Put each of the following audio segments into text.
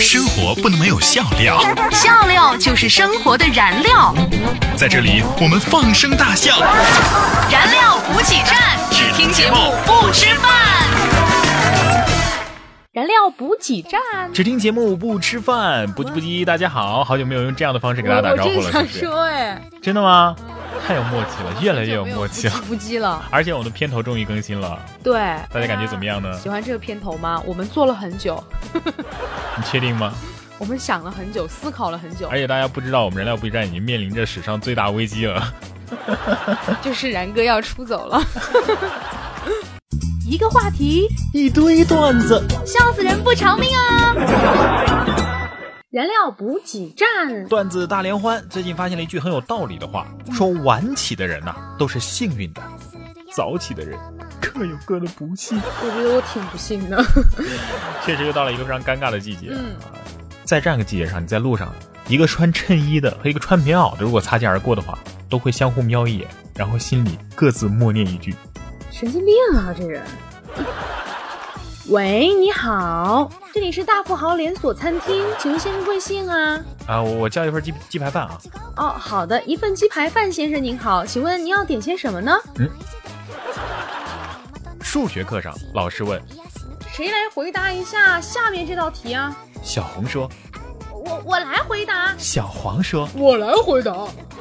生活不能没有笑料，笑料就是生活的燃料。在这里我们放声大笑，燃料补给站，只听节目不吃饭。燃料补给站，只听节目不吃饭，不叽不叽。大家好，好久没有用这样的方式给大家打招呼了，是不是？说哎，真的吗？太有默契了，越来越有默契了。不羁了。而且我们的片头终于更新了，对，大家感觉怎么样呢？喜欢这个片头吗？我们做了很久，你确定吗？我们想了很久，思考了很久而，且大家不知道，我们燃料补给站已经面临着史上最大危机了。就是然哥要出走了。一个话题，一堆段子，笑死人不偿命啊！燃料补给站，段子大联欢。最近发现了一句很有道理的话，说晚起的人呐、都是幸运的，早起的人各有各的不幸。我觉得我挺不幸的。确实又到了一个非常尴尬的季节。嗯啊在这样一个季节上，你在路上，一个穿衬衣的和一个穿棉袄的，如果擦肩而过的话，都会相互瞄一眼，然后心里各自默念一句神经病啊，这人。喂，你好，这里是大富豪连锁餐厅，请问先生贵姓啊？啊，我我叫一份鸡鸡排饭啊。哦，好的，一份鸡排饭，先生您好，请问您要点些什么呢？嗯数学课上，老师问谁来回答一下下面这道题啊？小红说，我我来回答，小黄说，我来回答。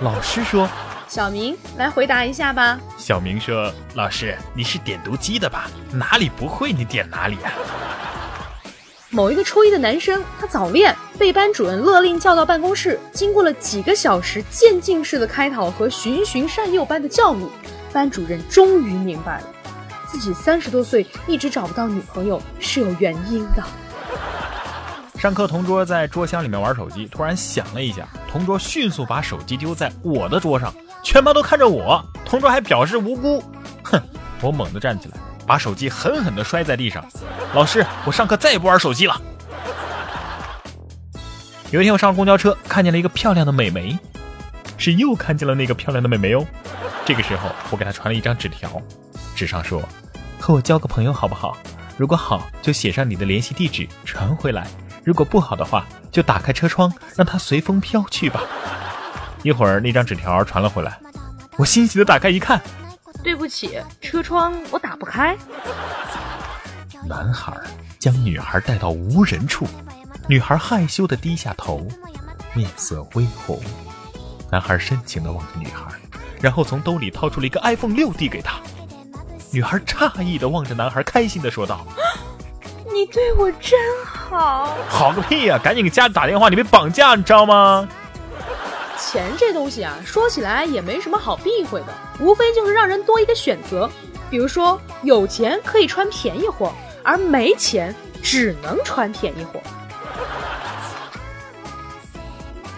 老师说，小明来回答一下吧。小明说，老师你是点读机的吧？哪里不会你点哪里啊？某一个初一的男生，他早恋，被班主任勒令叫到办公室。经过了几个小时渐进式的开导和循循善诱般的教育，班主任终于明白了，自己三十多岁一直找不到女朋友是有原因的。上课，同桌在桌箱里面玩手机，突然响了一下，同桌迅速把手机丢在我的桌上，全班都看着我，同桌还表示无辜。哼，我猛地站起来，把手机狠狠地摔在地上。老师，我上课再也不玩手机了。有一天，我上公交车，看见了一个漂亮的美眉，是又看见了那个漂亮的美眉哦。这个时候，我给她传了一张纸条，纸上说：“和我交个朋友好不好？如果好，就写上你的联系地址传回来；如果不好的话，就打开车窗，让它随风飘去吧。”一会儿，那张纸条传了回来，我欣喜的打开一看，对不起，车窗我打不开。男孩将女孩带到无人处，女孩害羞的低下头，面色微红。男孩深情的望着女孩，然后从兜里掏出了一个 iPhone 六递给她。女孩诧异的望着男孩，开心的说道你对我真好。：“好好个屁呀、赶紧给家里打电话，你被绑架，你知道吗钱这东西啊，说起来也没什么好避讳的，无非就是让人多一个选择。比如说，有钱可以穿便宜货，而没钱只能穿便宜货。？”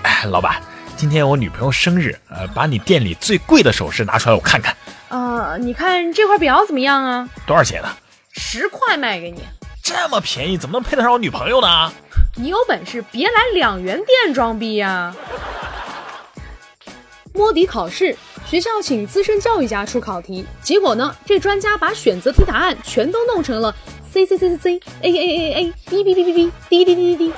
哎，老板，今天我女朋友生日，呃，把你店里最贵的首饰拿出来我看看，啊、你看这块表怎么样啊？多少钱呢？十块卖给你，这么便宜，怎么能配得上我女朋友呢？你有本事别来两元店装逼呀、摸底考试，学校请资深教育家出考题，结果呢，这专家把选择题答案全都弄成了 C C C C C A A A A B B B B B 滴滴滴滴滴。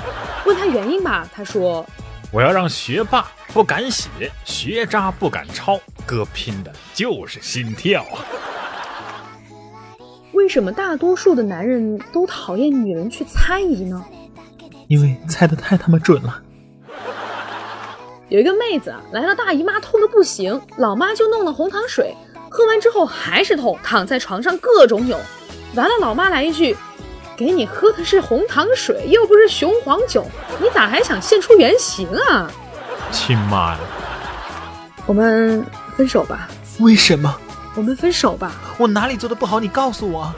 问他原因吧，他说我要让学霸不敢写，学渣不敢抄，哥拼的就是心跳啊！为什么大多数的男人都讨厌女人去猜疑呢？因为猜的太他妈准了。有一个妹子啊，来了大姨妈，痛的不行，老妈就弄了红糖水，喝完之后还是痛，躺在床上各种扭。完了，老妈来一句：“给你喝的是红糖水，又不是雄黄酒，你咋还想现出原形啊亲妈呀！？”我们分手吧，为什么？我们分手吧，我哪里做的不好？你告诉我。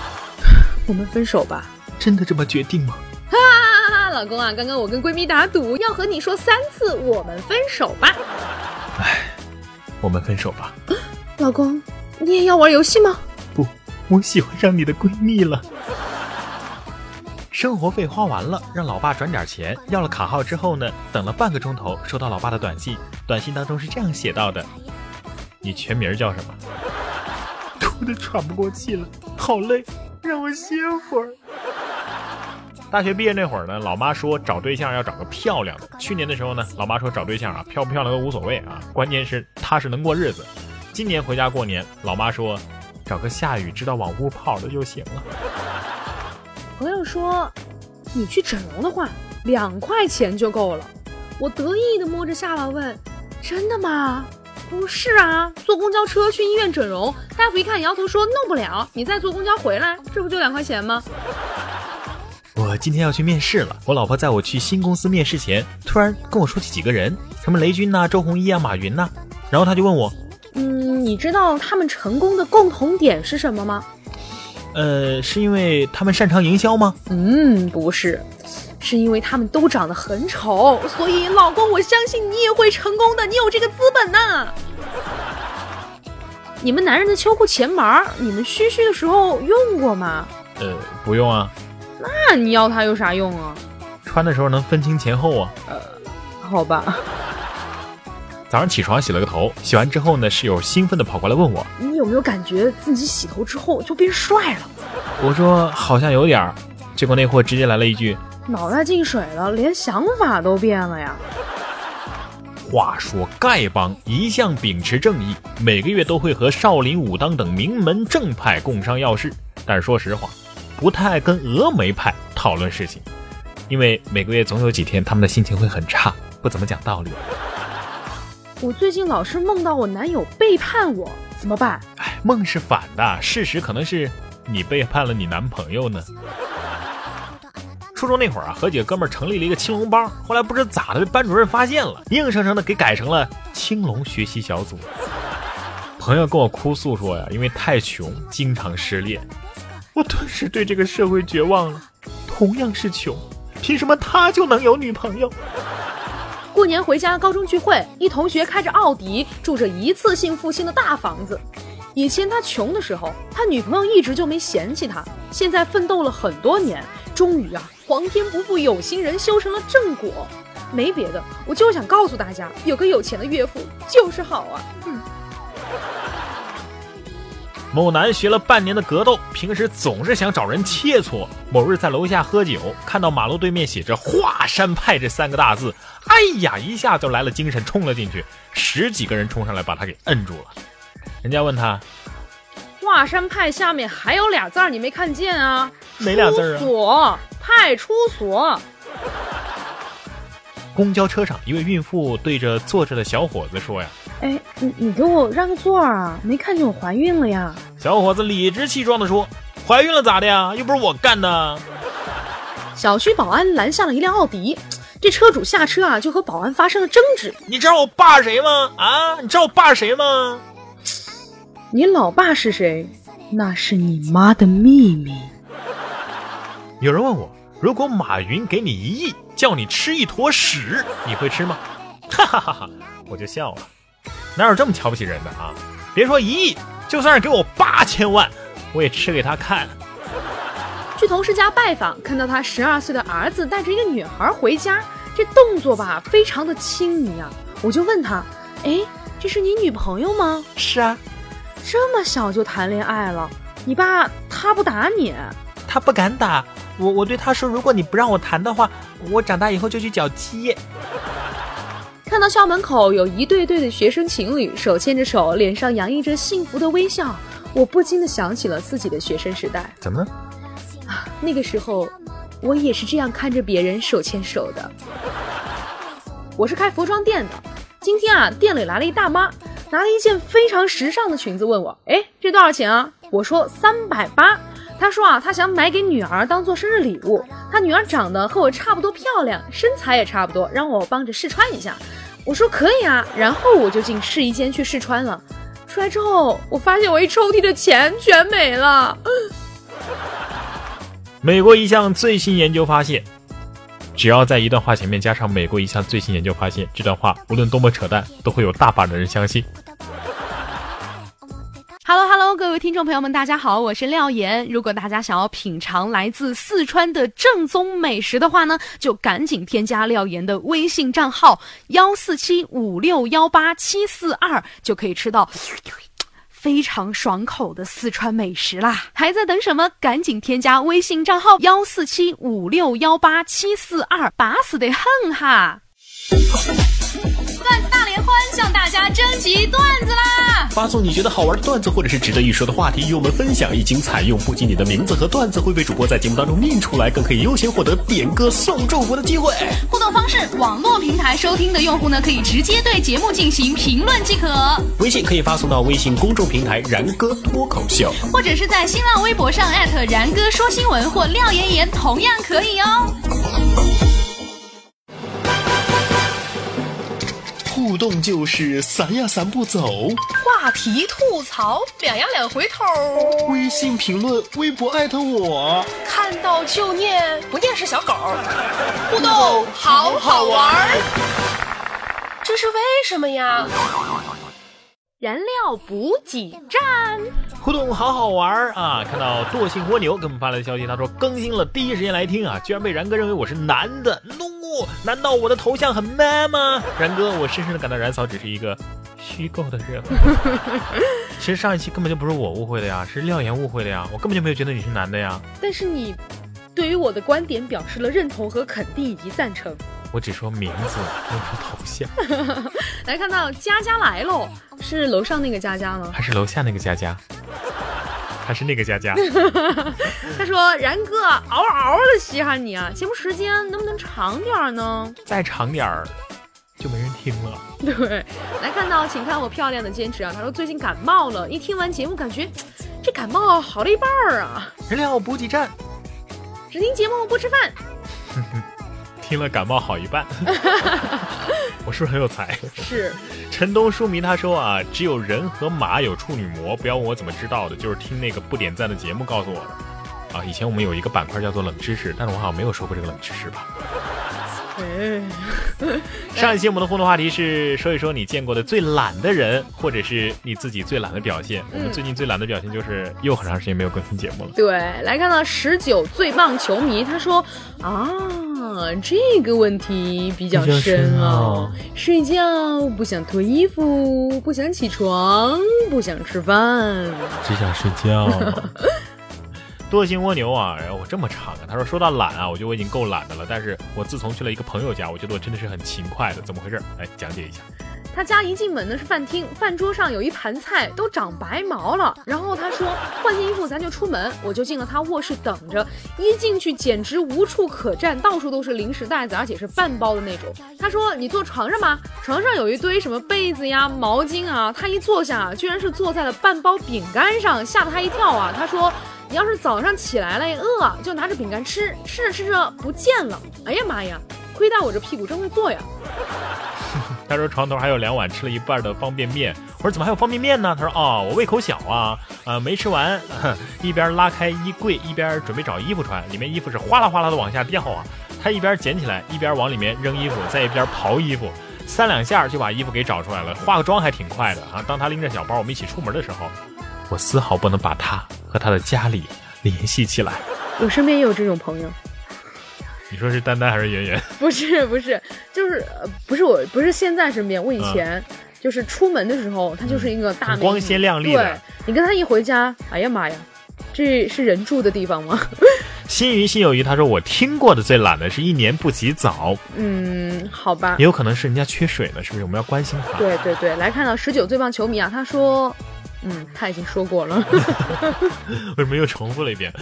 我们分手吧。真的这么决定吗？哈哈哈！老公啊，刚刚我跟闺蜜打赌，要和你说三次“我们分手吧我们分手吧。”。老公，你也要玩游戏吗？不，我喜欢上你的闺蜜了。生活费花完了，让老爸转点钱。要了卡号之后呢，等了半个钟头，收到老爸的短信。短信当中是这样写到的：“你全名叫什么？” 哭得喘不过气了，好累，让我歇会儿。大学毕业那会儿呢，老妈说找对象要找个漂亮的。去年的时候呢，老妈说找对象啊，漂不漂亮都无所谓啊，关键是踏实能过日子。今年回家过年，老妈说找个下雨知道往屋跑的就行了。朋友说，你去整容的话，两块钱就够了。我得意的摸着下巴问：“真的吗？”“不是啊，坐公交车去医院整容，大夫一看摇头说弄不了，你再坐公交回来，这不就两块钱吗？”我今天要去面试了，我老婆在我去新公司面试前，突然跟我说起几个人，什么雷军呐、周鸿祎啊、马云呐，然后他就问我：“嗯，你知道他们成功的共同点是什么吗？”“呃，是因为他们擅长营销吗？”“嗯，不是。”是因为他们都长得很丑，所以老公，我相信你也会成功的，你有这个资本呐。你们男人的秋裤前门，你们嘘嘘的时候用过吗？呃，不用啊。那你要它有啥用啊？穿的时候能分清前后啊。呃，好吧。早上起床洗了个头，洗完之后呢，室友兴奋的跑过来问我：“你有没有感觉自己洗头之后就变帅了？”我说：“好像有点儿。”结果那货直接来了一句。脑袋进水了，连想法都变了呀！话说丐帮一向秉持正义，每个月都会和少林、武当等名门正派共商要事，但是说实话，不太爱跟峨眉派讨论事情，因为每个月总有几天他们的心情会很差，不怎么讲道理。我最近老是梦到我男友背叛我，怎么办？哎，梦是反的，事实可能是你背叛了你男朋友呢。初中那会儿啊，和几个哥们儿成立了一个青龙帮，后来不知咋的被班主任发现了，硬生生的给改成了青龙学习小组。朋友跟我哭诉说呀，因为太穷，经常失恋。我顿时对这个社会绝望了。同样是穷，凭什么他就能有女朋友？过年回家，高中聚会，一同学开着奥迪，住着一次性付清的大房子。以前他穷的时候，他女朋友一直就没嫌弃他。现在奋斗了很多年，终于啊。皇天不负有心人，修成了正果。没别的，我就是想告诉大家，有个有钱的岳父就是好啊。嗯。某男学了半年的格斗，平时总是想找人切磋。某日在楼下喝酒，看到马路对面写着“华山派”这三个大字，哎呀，一下就来了精神，冲了进去。十几个人冲上来把他给摁住了。人家问他：“华山派下面还有俩字儿，你没看见啊？哪俩字啊？”派出所。公交车上，一位孕妇对着坐着的小伙子说：“呀，哎，你你给我让个座啊！没看见我怀孕了呀？”小伙子理直气壮地说：“怀孕了咋的呀？又不是我干的。”小区保安拦下了一辆奥迪，这车主下车啊，就和保安发生了争执。你知道我爸是谁吗？啊，你知道我爸是谁吗？你老爸是谁？那是你妈的秘密。有人问我，如果马云给你一亿，叫你吃一坨屎，你会吃吗？哈哈哈哈！我就笑了，哪有这么瞧不起人的啊？别说一亿，就算是给我八千万，我也吃给他看。去同事家拜访，看到他十二岁的儿子带着一个女孩回家，这动作吧，非常的亲昵啊。我就问他，哎，这是你女朋友吗？是啊，这么小就谈恋爱了，你爸他不打你？他不敢打。我我对他说：“如果你不让我谈的话，我长大以后就去搅鸡。”看到校门口有一对对的学生情侣手牵着手，脸上洋溢着幸福的微笑，我不禁的想起了自己的学生时代。怎么了？啊，那个时候我也是这样看着别人手牵手的。我是开服装店的，今天啊，店里来了一大妈，拿了一件非常时尚的裙子，问我：“哎，这多少钱啊？”我说：“三百八。”他说啊，他想买给女儿当做生日礼物。他女儿长得和我差不多漂亮，身材也差不多，让我帮着试穿一下。我说可以啊，然后我就进试衣间去试穿了。出来之后，我发现我一抽屉的钱全没了。美国一项最新研究发现，只要在一段话前面加上“美国一项最新研究发现”，这段话无论多么扯淡，都会有大把的人相信。Hello Hello，各位听众朋友们，大家好，我是廖岩。如果大家想要品尝来自四川的正宗美食的话呢，就赶紧添加廖岩的微信账号幺四七五六幺八七四二，就可以吃到非常爽口的四川美食啦！还在等什么？赶紧添加微信账号幺四七五六幺八七四二，巴适得很哈！向大家征集段子啦！发送你觉得好玩的段子或者是值得一说的话题与我们分享，一经采用，不仅你的名字和段子会被主播在节目当中念出来，更可以优先获得点歌送祝福的机会。互动方式：网络平台收听的用户呢，可以直接对节目进行评论即可；微信可以发送到微信公众平台“然哥脱口秀”，或者是在新浪微博上艾特然哥说新闻或廖妍妍，同样可以哦。互动就是散呀散不走，话题吐槽两呀两回头，微信评论、微博艾特我，看到就念，不念是小狗。互动好好玩，这是为什么呀？燃料补给站，互动好好玩啊！看到惰性蜗牛给我们发来的消息，他说更新了，第一时间来听啊！居然被然哥认为我是男的，怒！难道我的头像很 man 吗？然哥，我深深的感到冉嫂只是一个虚构的人。其实上一期根本就不是我误会的呀，是廖岩误会的呀，我根本就没有觉得你是男的呀。但是你对于我的观点表示了认同和肯定以及赞成。我只说名字，没说头像。来看到佳佳来喽，是楼上那个佳佳吗？还是楼下那个佳佳？还是那个佳佳？他说：“然哥，嗷嗷的稀罕你啊！节目时间能不能长点呢？再长点儿，就没人听了。”对，来看到，请看我漂亮的坚持啊！他说最近感冒了，一听完节目感觉这感冒好了一半儿啊！燃料补给站，只听节目不吃饭。听了感冒好一半，我是不是很有才？是。陈东书迷他说啊，只有人和马有处女膜，不要问我怎么知道的，就是听那个不点赞的节目告诉我的。啊，以前我们有一个板块叫做冷知识，但是我好像没有说过这个冷知识吧？上一期我们的互动话题是说一说你见过的最懒的人，或者是你自己最懒的表现。我们最近最懒的表现就是又很长时间没有更新节目了。对，来看到十九最棒球迷，他说啊，这个问题比较深啊，睡觉不想脱衣服，不想起床，不想吃饭，只想睡觉。惰性蜗牛啊，然后我这么长啊。他说说到懒啊，我觉得我已经够懒的了。但是我自从去了一个朋友家，我觉得我真的是很勤快的。怎么回事？来讲解一下。他家一进门呢是饭厅，饭桌上有一盘菜都长白毛了。然后他说换件衣服咱就出门，我就进了他卧室等着。一进去简直无处可站，到处都是零食袋子，而且是半包的那种。他说你坐床上吧，床上有一堆什么被子呀、毛巾啊。他一坐下，居然是坐在了半包饼干上，吓得他一跳啊。他说。你要是早上起来了饿，就拿着饼干吃，吃着吃着不见了。哎呀妈呀，亏待我这屁股真会坐呀！他说床头还有两碗吃了一半的方便面。我说怎么还有方便面呢？他说哦，我胃口小啊，呃没吃完。一边拉开衣柜，一边准备找衣服穿，里面衣服是哗啦哗啦的往下掉啊。他一边捡起来，一边往里面扔衣服，在一边刨衣服，三两下就把衣服给找出来了。化个妆还挺快的啊。当他拎着小包，我们一起出门的时候。我丝毫不能把他和他的家里联系起来。我身边也有这种朋友。你说是丹丹还是圆圆？不是不是，就是不是我不是现在身边，我以前就是出门的时候，他就是一个大光鲜亮丽的。对，你跟他一回家，哎呀妈呀，这是人住的地方吗？心鱼心有余，他说我听过的最懒的是一年不洗澡。嗯，好吧，也有可能是人家缺水呢，是不是？我们要关心他。对对对，来看到十九最棒球迷啊，他说。嗯，他已经说过了，为什么又重复了一遍？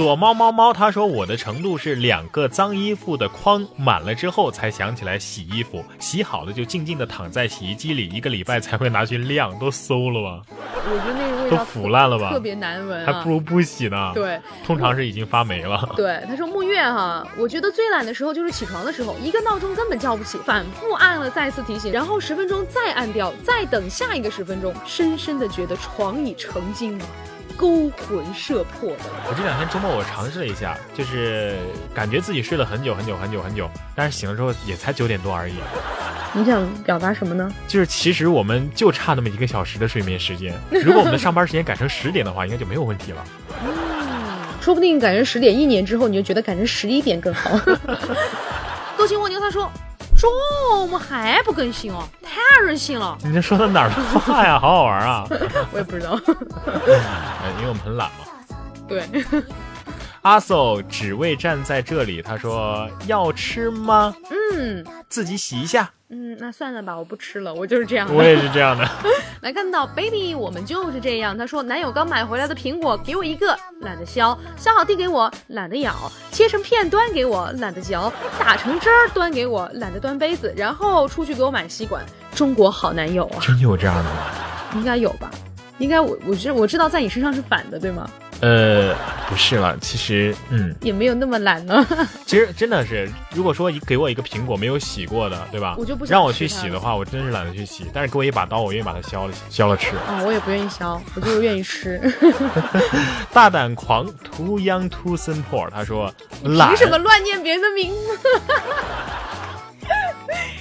躲猫猫猫，他说我的程度是两个脏衣服的筐满了之后才想起来洗衣服，洗好了就静静的躺在洗衣机里，一个礼拜才会拿去晾，都馊了吧？我觉得那个味道都腐烂了吧？特别难闻，还不如不洗呢。对，通常是已经发霉了。对，他说木月哈，我觉得最懒的时候就是起床的时候，一个闹钟根本叫不起，反复按了再次提醒，然后十分钟再按掉，再等下一个十分钟，深深的觉得。床已成精了，勾魂摄魄的。我这两天周末我尝试了一下，就是感觉自己睡了很久很久很久很久，但是醒了之后也才九点多而已。你想表达什么呢？就是其实我们就差那么一个小时的睡眠时间，如果我们的上班时间改成十点的话，应该就没有问题了。嗯，说不定改成十点，一年之后你就觉得改成十一点更好。多情蜗牛他说。中午还不更新哦，太任性了。你这说的哪儿的话呀？好好玩啊！我也不知道。呃因为我们很懒嘛。对，阿 so 只为站在这里，他说要吃吗？嗯自己洗一下。嗯，那算了吧，我不吃了，我就是这样的。我也是这样的。来看到 baby，我们就是这样。他说男友刚买回来的苹果给我一个，懒得削；削好递给我，懒得咬；切成片端给我，懒得嚼；打成汁儿端给我，懒得端杯子。然后出去给我买吸管。中国好男友啊，真有这样的吗？应该有吧？应该我我知我知道在你身上是反的，对吗？呃，不是了，其实，嗯，也没有那么懒呢。其实真的是，如果说一给我一个苹果没有洗过的，对吧？我就不想让我去洗的话，我真是懒得去洗。但是给我一把刀，我愿意把它削了削了吃。啊，我也不愿意削，我就是愿意吃。大胆狂 too young too simple，他说懒凭，什么乱念别人的名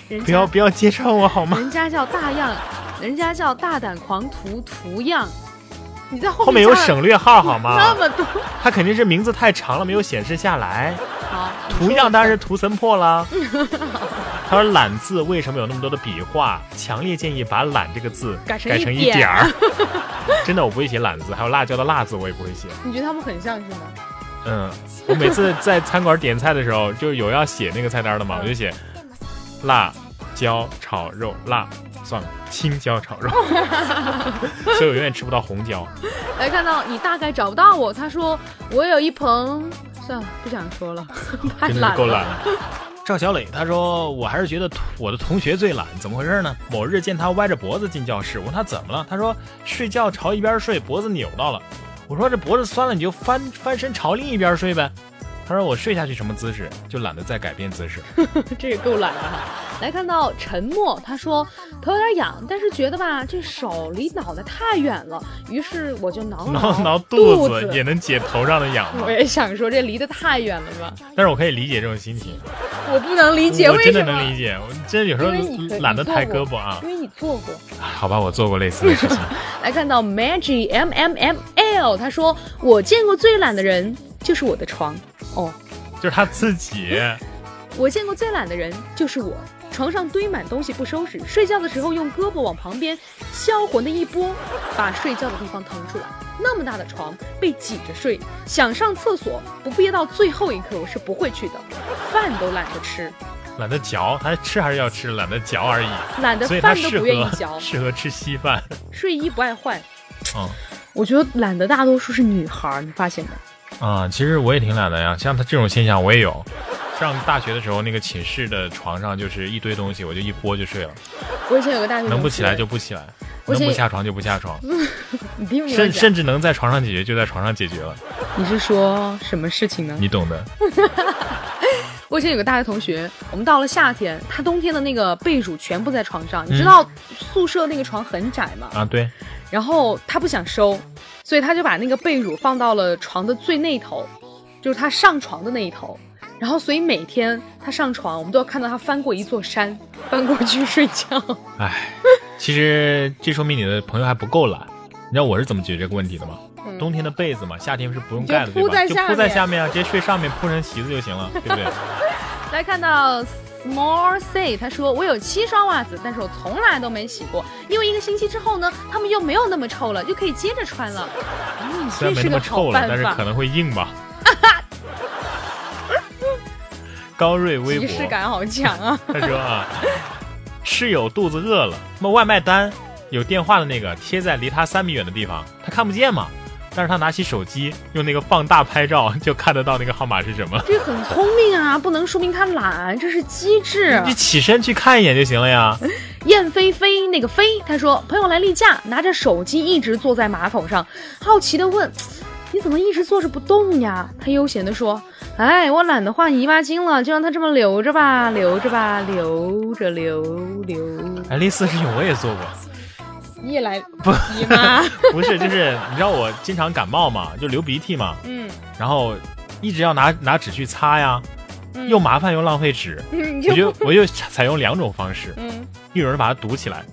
字？不要不要揭穿我好吗？人家叫大样，人家叫大胆狂徒图样。你在后后面有省略号好吗 那吗？么多，他肯定是名字太长了，没有显示下来。好，图样当然是图森破了。他说“懒”字为什么有那么多的笔画？强烈建议把“懒”这个字改成一点儿。真的，我不会写“懒”字，还有辣椒的“辣”字我也不会写。你觉得他们很像是吗？嗯，我每次在餐馆点菜的时候，就有要写那个菜单的嘛，我就写辣椒炒肉辣，算了，青椒炒肉，所以我永远吃不到红椒。来看到你大概找不到我，他说我有一盆，算了，不想说了，太真的懒了。够懒了。赵小磊他说：“我还是觉得我的同学最懒，怎么回事呢？某日见他歪着脖子进教室，我问他怎么了，他说睡觉朝一边睡，脖子扭到了。我说这脖子酸了，你就翻翻身朝另一边睡呗。他说我睡下去什么姿势，就懒得再改变姿势。这也够懒的哈。来看到沉默，他说头有点痒，但是觉得吧，这手离脑袋太远了，于是我就挠挠挠肚肚子也能解头上的痒 我？也想说，这离得太远了吧？但是我可以理解这种心情，我不能理解我真的。能理解。我真的有时候懒得抬胳膊啊。因为你做过。好吧，我做过类似的事情。来看到 Maggie M M M L，他说我见过最懒的人就是我的床。哦，就是他自己，我见过最懒的人就是我。床上堆满东西不收拾，睡觉的时候用胳膊往旁边销魂的一拨，把睡觉的地方腾出来。那么大的床被挤着睡，想上厕所不憋到最后一刻我是不会去的，饭都懒得吃，懒得嚼，他吃还是要吃，懒得嚼而已。懒得饭都不愿意嚼，适合吃稀饭。睡衣不爱换。嗯我觉得懒的大多数是女孩儿，你发现没？啊，其实我也挺懒的呀，像他这种现象我也有。上大学的时候，那个寝室的床上就是一堆东西，我就一拨就睡了，我以前有个大学同能不起来就不起来，能不下床就不下床，你听我甚，甚至能在床上解决就在床上解决了，你是说什么事情呢？你懂的。我以前有个大学同学，我们到了夏天，他冬天的那个被褥全部在床上。嗯你知道宿舍那个床很窄吗？啊，对，然后他不想收，所以他就把那个被褥放到了床的最那头，就是他上床的那一头。然后，所以每天他上床，我们都要看到他翻过一座山，翻过去睡觉。哎，其实这说明你的朋友还不够懒。你知道我是怎么解决这个问题的吗？冬天的被子嘛，夏天是不用盖的，对吧？嗯就铺在下面啊，直接睡上面，铺成席子就行了，对不对？来看到 Small Say，他说我有七双袜子，但是我从来都没洗过，因为一个星期之后呢，他们又没有那么臭了，就可以接着穿了。嗯，虽然没这是个好那么臭了，办法但是可。能会硬吧。高瑞微博，仪式感好强啊！他说啊，室友肚子饿了，那外卖单有电话的那个贴在离他三米远的地方，他看不见嘛。但是他拿起手机用那个放大拍照，就看得到那个号码是什么。这很聪明啊，不能说明他懒，这是机智。你起身去看一眼就行了呀。燕飞飞那个飞，他说朋友来例假，拿着手机一直坐在马桶上，好奇的问：“ 你怎么一直坐着不动呀？”他悠闲的说：“哎，我懒得换姨妈巾了，就让它这么留着吧，留着吧，留着留留。哎，类似的事情我也做过，”你也来姨妈？不是，就是你知道我经常感冒嘛，就流鼻涕嘛，嗯，然后一直要拿拿纸去擦呀，又麻烦又浪费纸，你我就我就采用两种方式，嗯，一种是把它堵起来，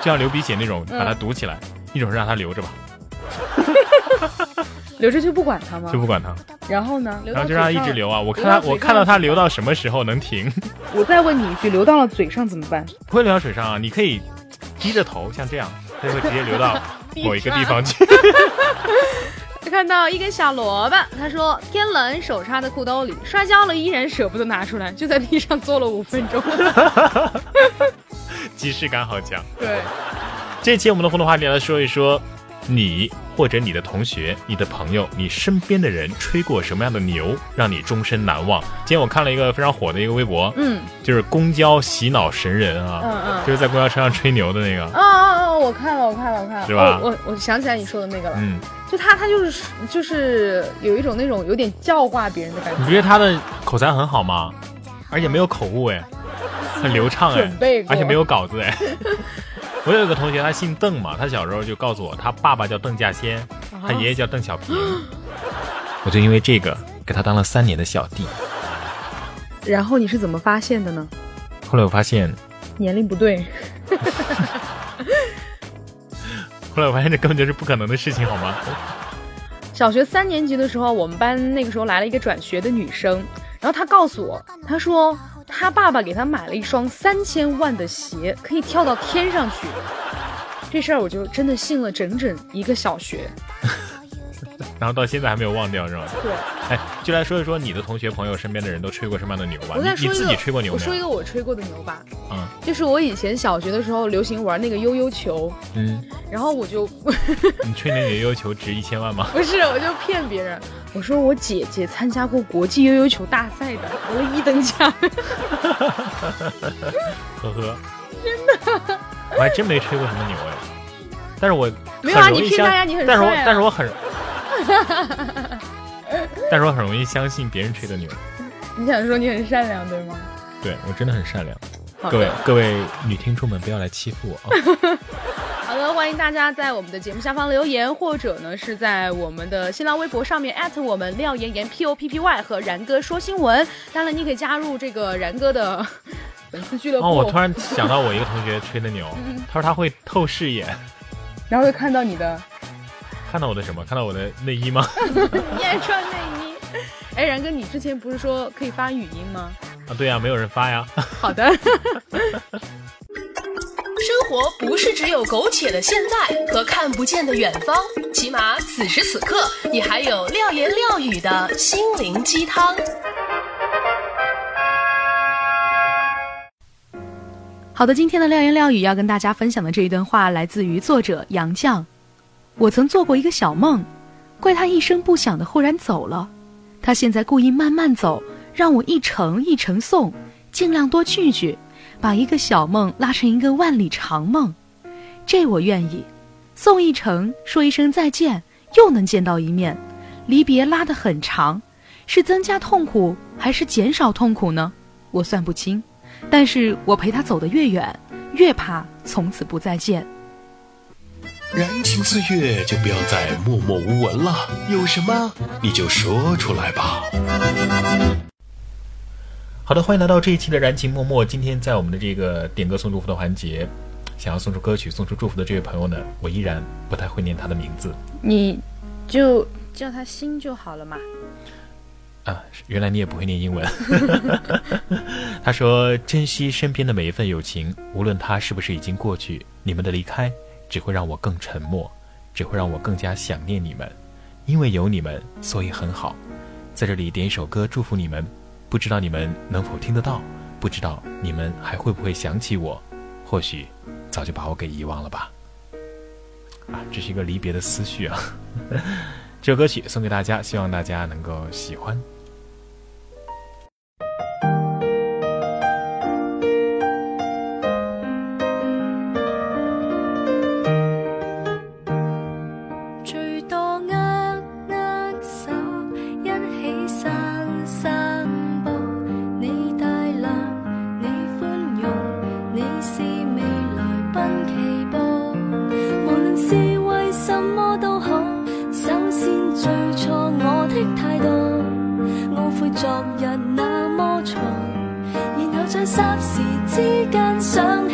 就像流鼻血那种，嗯把它堵起来；一种是让它留着吧。留着就不管它吗就？不管它，然后呢？然后就让它一直流啊。我看他，流到嘴上我看到它流到什么时候能停，我再问你一句，流到了嘴上怎么办？不会流到水上啊。你可以低着头，像这样，它就会直接流到 某一个地方去。看到一根小萝卜，他说天冷手插在裤兜里，摔跤了依然舍不得拿出来，就在地上坐了五分钟。即视感好强。对，这期我们的互动话题来说一说，你或者你的同学、你的朋友、你身边的人吹过什么样的牛，让你终身难忘？今天我看了一个非常火的一个微博，嗯就是公交洗脑神人啊，嗯嗯。就是在公交车上吹牛的那个。哦哦哦！我看了，我看了，我看了，是吧哦我我想起来你说的那个了，嗯，就他，他就是就是有一种那种有点教化别人的感觉你觉。觉得他的口才很好吗？而且没有口误哎，很流畅哎 准备，而且没有稿子哎。我有一个同学，他姓邓嘛，他小时候就告诉我，他爸爸叫邓稼先，啊他爷爷叫邓小平。我就因为这个给他当了三年的小弟。然后你是怎么发现的呢？后来我发现，年龄不对，后来我发现这根本就是不可能的事情，好吗？小学三年级的时候，我们班那个时候来了一个转学的女生，然后她告诉我，她说他爸爸给他买了一双三千万的鞋，可以跳到天上去。这事儿我就真的信了整整一个小学。然后到现在还没有忘掉，是吧？对，哎，就来说一说你的同学朋友身边的人都吹过什么样的牛吧？我再说一个，你你自己吹过牛我？说一个我吹过的牛吧，嗯就是我以前小学的时候流行玩那个悠悠球，嗯，然后我就 你吹那个悠悠球值一千万吗？不是，我就骗别人，我说我姐姐参加过国际悠悠球大赛的，得了一等奖。呵呵，真的，我还真没吹过什么牛哎，但是我没有啊你骗大家你很但是我但是我很，但是我很容易相信别人吹的牛，你想说你很善良对吗？对我真的很善良。各位各位女听众们，不要来欺负我啊！好的，欢迎大家在我们的节目下方留言，或者呢是在我们的新浪微博上面艾特我们廖妍妍 P O P P Y 和然哥说新闻。当然，你可以加入这个然哥的 粉丝俱乐部，哦，我突然想到我一个同学吹的牛，他说他会透视眼，然后会看到你的看到我的什么？看到我的内衣吗？你也穿内衣。哎，然哥，你之前不是说可以发语音吗？啊，对呀、没有人发呀。好的。生活不是只有苟且的现在和看不见的远方，起码此时此刻，你还有廖言廖语的心灵鸡汤。好的，今天的廖言廖语要跟大家分享的这一段话来自于作者杨绛。我曾做过一个小梦，怪他一声不响的忽然走了，他现在故意慢慢走，让我一程一程送，尽量多聚聚，把一个小梦拉成一个万里长梦，这我愿意。送一程，说一声再见，又能见到一面，离别拉得很长，是增加痛苦还是减少痛苦呢？我算不清。但是我陪他走得越远，越怕从此不再见。燃情岁月就不要再默默无闻了，有什么你就说出来吧。好的，欢迎来到这一期的燃情默默。今天在我们的这个点歌送祝福的环节，想要送出歌曲、送出祝福的这位朋友呢，我依然不太会念他的名字你就叫他心就好了嘛。啊。原来你也不会念英文。他说：“珍惜身边的每一份友情，无论他是不是已经过去，你们的离开只会让我更沉默，只会让我更加想念你们。因为有你们，所以很好。在这里点一首歌祝福你们，不知道你们能否听得到，不知道你们还会不会想起我，或许早就把我给遗忘了吧。啊，这是一个离别的思绪啊。这首歌曲送给大家，希望大家能够喜欢。想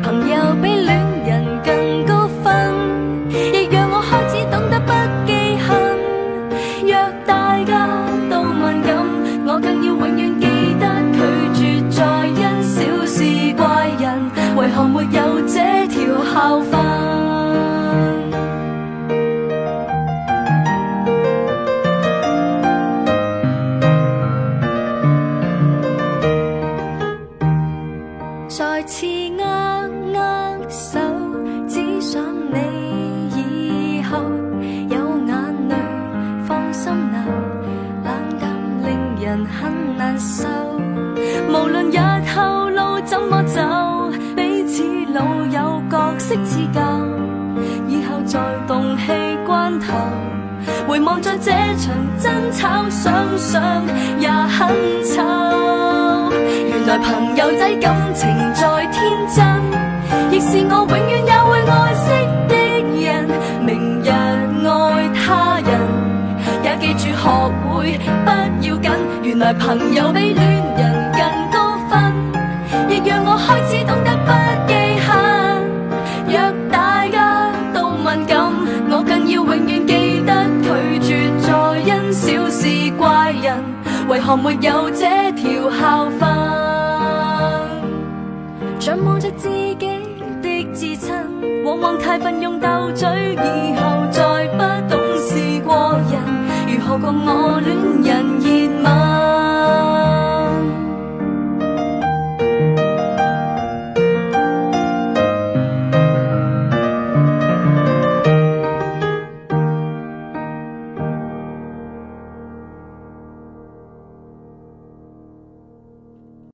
朋友比恋人更高分，亦让我开始懂得不记恨。若大家都敏感，我更要永远记得拒绝再因小事怪人，为何没有这条校训？回望在这场争吵，想想也很丑。原来朋友仔感情再天真，亦是我永远也会爱惜的人。明日爱他人，也记住学会不要紧。原来朋友比恋人更高分，何沒有这条校訓？仰望着自己的至亲，往往太奮勇斗嘴，以后再不懂事过人，如何共我恋人热吻？